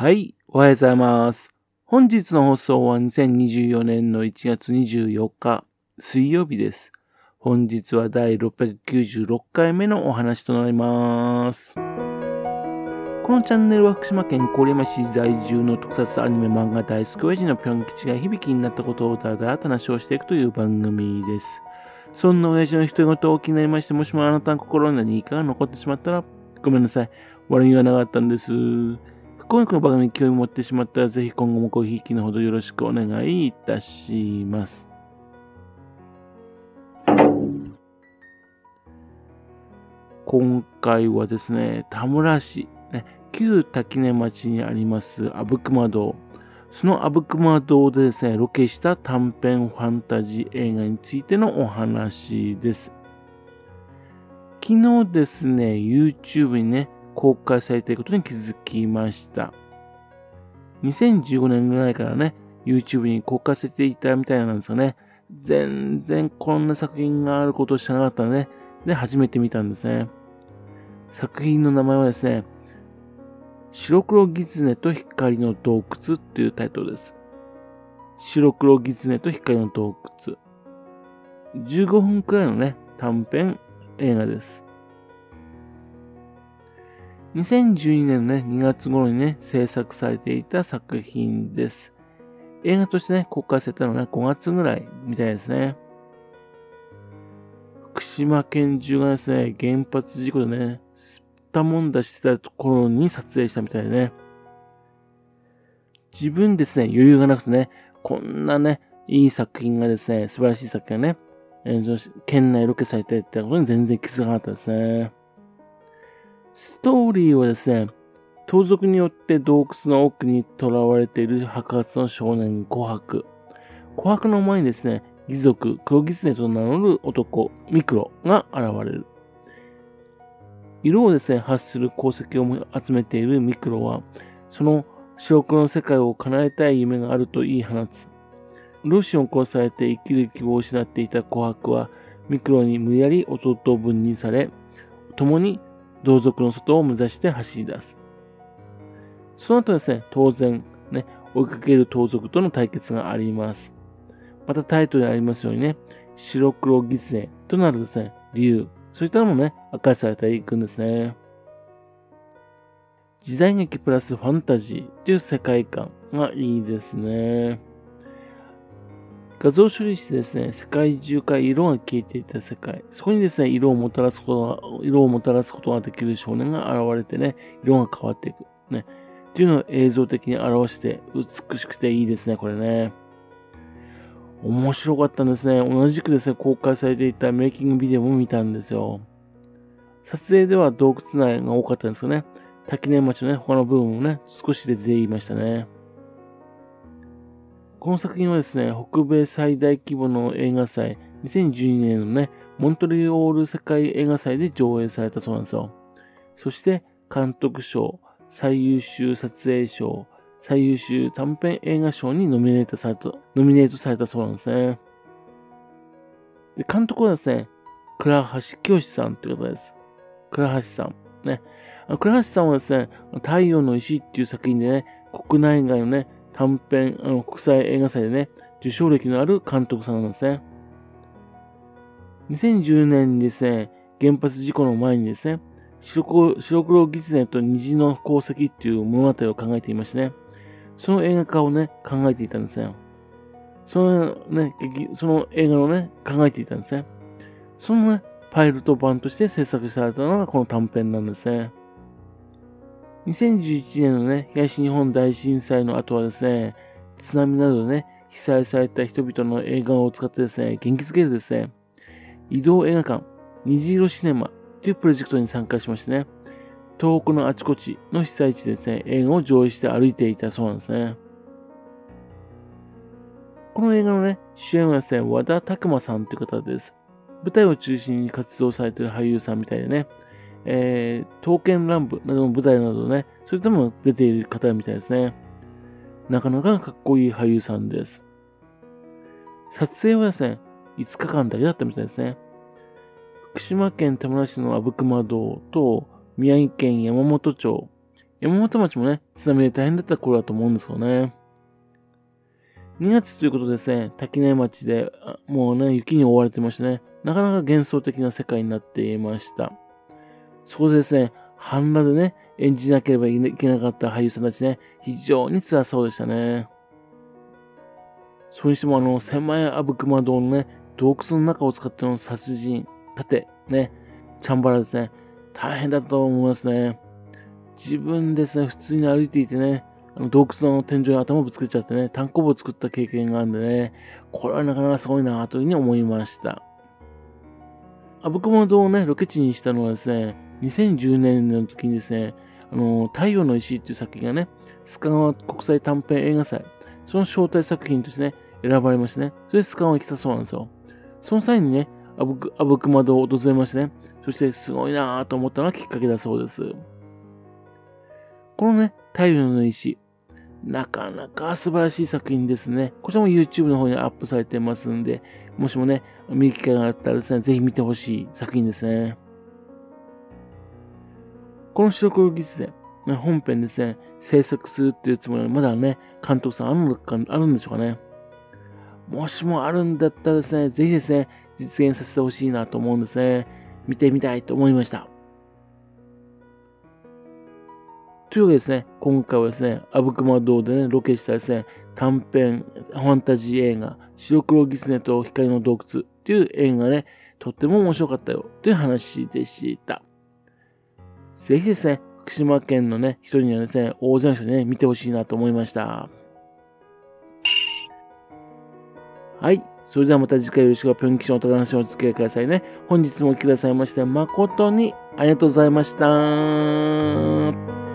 はい、おはようございます。本日の放送は2024年の1月24日、水曜日です。本日は第696回目のお話となります。このチャンネルは福島県郡山市在住の特撮アニメ漫画大好き親父のぴょん吉が響きになったことをだらだ話をしていくという番組です。そんな親父の一言を気になりまして、もしもあなたの心に何かが残ってしまったら、ごめんなさい。悪いがなかったんです。今回の番組に興味を持ってしまったら、ぜひ今後もごひいきのほどよろしくお願いいたします。今回はですね、田村市、ね、旧滝根町にあります阿武隈堂。その阿武隈堂でですね、ロケした短編ファンタジー映画についてのお話です。昨日ですね、YouTube にね、公開されていることに気づきました。2015年ぐらいからね、YouTube に公開されていたみたいなんですよね。全然こんな作品があることを知らなかったので、で、初めて見たんですね。作品の名前はですね、白黒狐と光の洞窟っていうタイトルです。白黒狐と光の洞窟。15分くらいのね、短編映画です。2012年のね、2月頃にね、制作されていた作品です。映画としてね、公開されたのはね、5月ぐらいみたいですね。福島県中がですね、原発事故でね、すったもんだしてたところに撮影したみたいでね。自分ですね、余裕がなくてね、こんなね、いい作品がですね、素晴らしい作品がね、県内ロケされてってことに全然気づかなかったですね。ストーリーはですね、盗賊によって洞窟の奥に囚われている白髪の少年琥珀。琥珀の前にですね、義族黒狐と名乗る男ミクロが現れる。色をですね、発する鉱石を集めているミクロは、その白黒の世界を叶えたい夢があると言い放つ。ロシオンを殺されて生きる希望を失っていた琥珀は、ミクロに無理やり弟分離され、共に同族の外を目指して走り出す。その後ですね、当然、ね、追いかける盗賊との対決があります。またタイトルにありますようにね、白黒狐となるですね、理由、そういったのもね、明かされていくんですね。時代劇プラスファンタジーっていう世界観がいいですね。画像処理してですね、世界中から色が消えていた世界、そこにですね、色をもたらすことが、色をもたらすことができる少年が現れてね、色が変わっていく。ね。っていうのを映像的に表して美しくていいですね、これね。面白かったんですね。同じくですね、公開されていたメイキングビデオも見たんですよ。撮影では洞窟内が多かったんですよね。滝根町のね、他の部分もね、少し出ていましたね。この作品はですね、北米最大規模の映画祭、2012年のね、モントリオール世界映画祭で上映されたそうなんですよ。そして、監督賞、最優秀撮影賞、最優秀短編映画賞にノミネートされた、ノミネートされたそうなんですね。で、監督はですね、倉橋清さんという方です。倉橋さん。ね。倉橋さんはですね、太陽の石っていう作品でね、国内外のね、短編、あの、国際映画祭でね、受賞歴のある監督さんなんですね。2010年にですね、原発事故の前にですね、白黒白黒狐と虹の功績っていう物語を考えていましてね、その映画化をね、考えていたんですね。そのね、その映画をね、考えていたんですね。そのね、パイロット版として制作されたのがこの短編なんですね。2011年のね、東日本大震災の後はですね、津波などでね、被災された人々の映画を使ってですね、元気づけるですね、移動映画館、虹色シネマというプロジェクトに参加しましてね、東北のあちこちの被災地でですね、映画を上映して歩いていたそうなんですね。この映画のね、主演はですね、和田拓馬さんという方です。舞台を中心に活動されている俳優さんみたいでね、えー、刀剣乱舞などの舞台などね、そういったも出ている方みたいですね。なかなかかっこいい俳優さんです。撮影はですね、5日間だけだったみたいですね。福島県田村市の阿武隈堂と宮城県山本町、山本町もね、津波で大変だった頃だと思うんですよね。2月ということでですね、滝根町でもうね、雪に覆われてましてね、なかなか幻想的な世界になっていました。そこでですね、半裸でね、演じなければいけなかった俳優さんたちね、非常に辛そうでしたね。それにしてもあの、狭い阿武隈堂のね、洞窟の中を使っての殺人、盾、ね、チャンバラですね、大変だったと思いますね。自分ですね、普通に歩いていてね、あの洞窟の天井に頭ぶつけちゃってね、単行部を作った経験があるんでね、これはなかなかすごいなというふうに思いました。阿武隈堂をね、ロケ地にしたのはですね、2010年の時にですね、あの、太陽の石っていう作品がね、スカ川国際短編映画祭、その招待作品としてね、選ばれましてね、それでスカ川に来たそうなんですよ。その際にね、阿武隈堂を訪れましてね、そしてすごいなぁと思ったのがきっかけだそうです。このね、太陽の石、なかなか素晴らしい作品ですね。こちらも YouTube の方にアップされてますんで、もしもね、見る機会があったらですね、ぜひ見てほしい作品ですね。この白黒技術で、ね、本編ですね、制作するっていうつもりはまだね、監督さんあるのか、あるんでしょうかね。もしもあるんだったらですね、ぜひですね、実現させてほしいなと思うんですね。見てみたいと思いました。というわけですね、今回はですね、阿武隈堂でね、ロケしたですね、短編ファンタジー映画、白黒ギツネと光の洞窟という映画ね、とっても面白かったよという話でした。ぜひですね、福島県のね、人にはですね、大勢の人にね、見てほしいなと思いました。はい。それではまた次回よろしくぴょん吉のお宝話をお付き合いくださいね。本日も来てくださいまして誠にありがとうございました。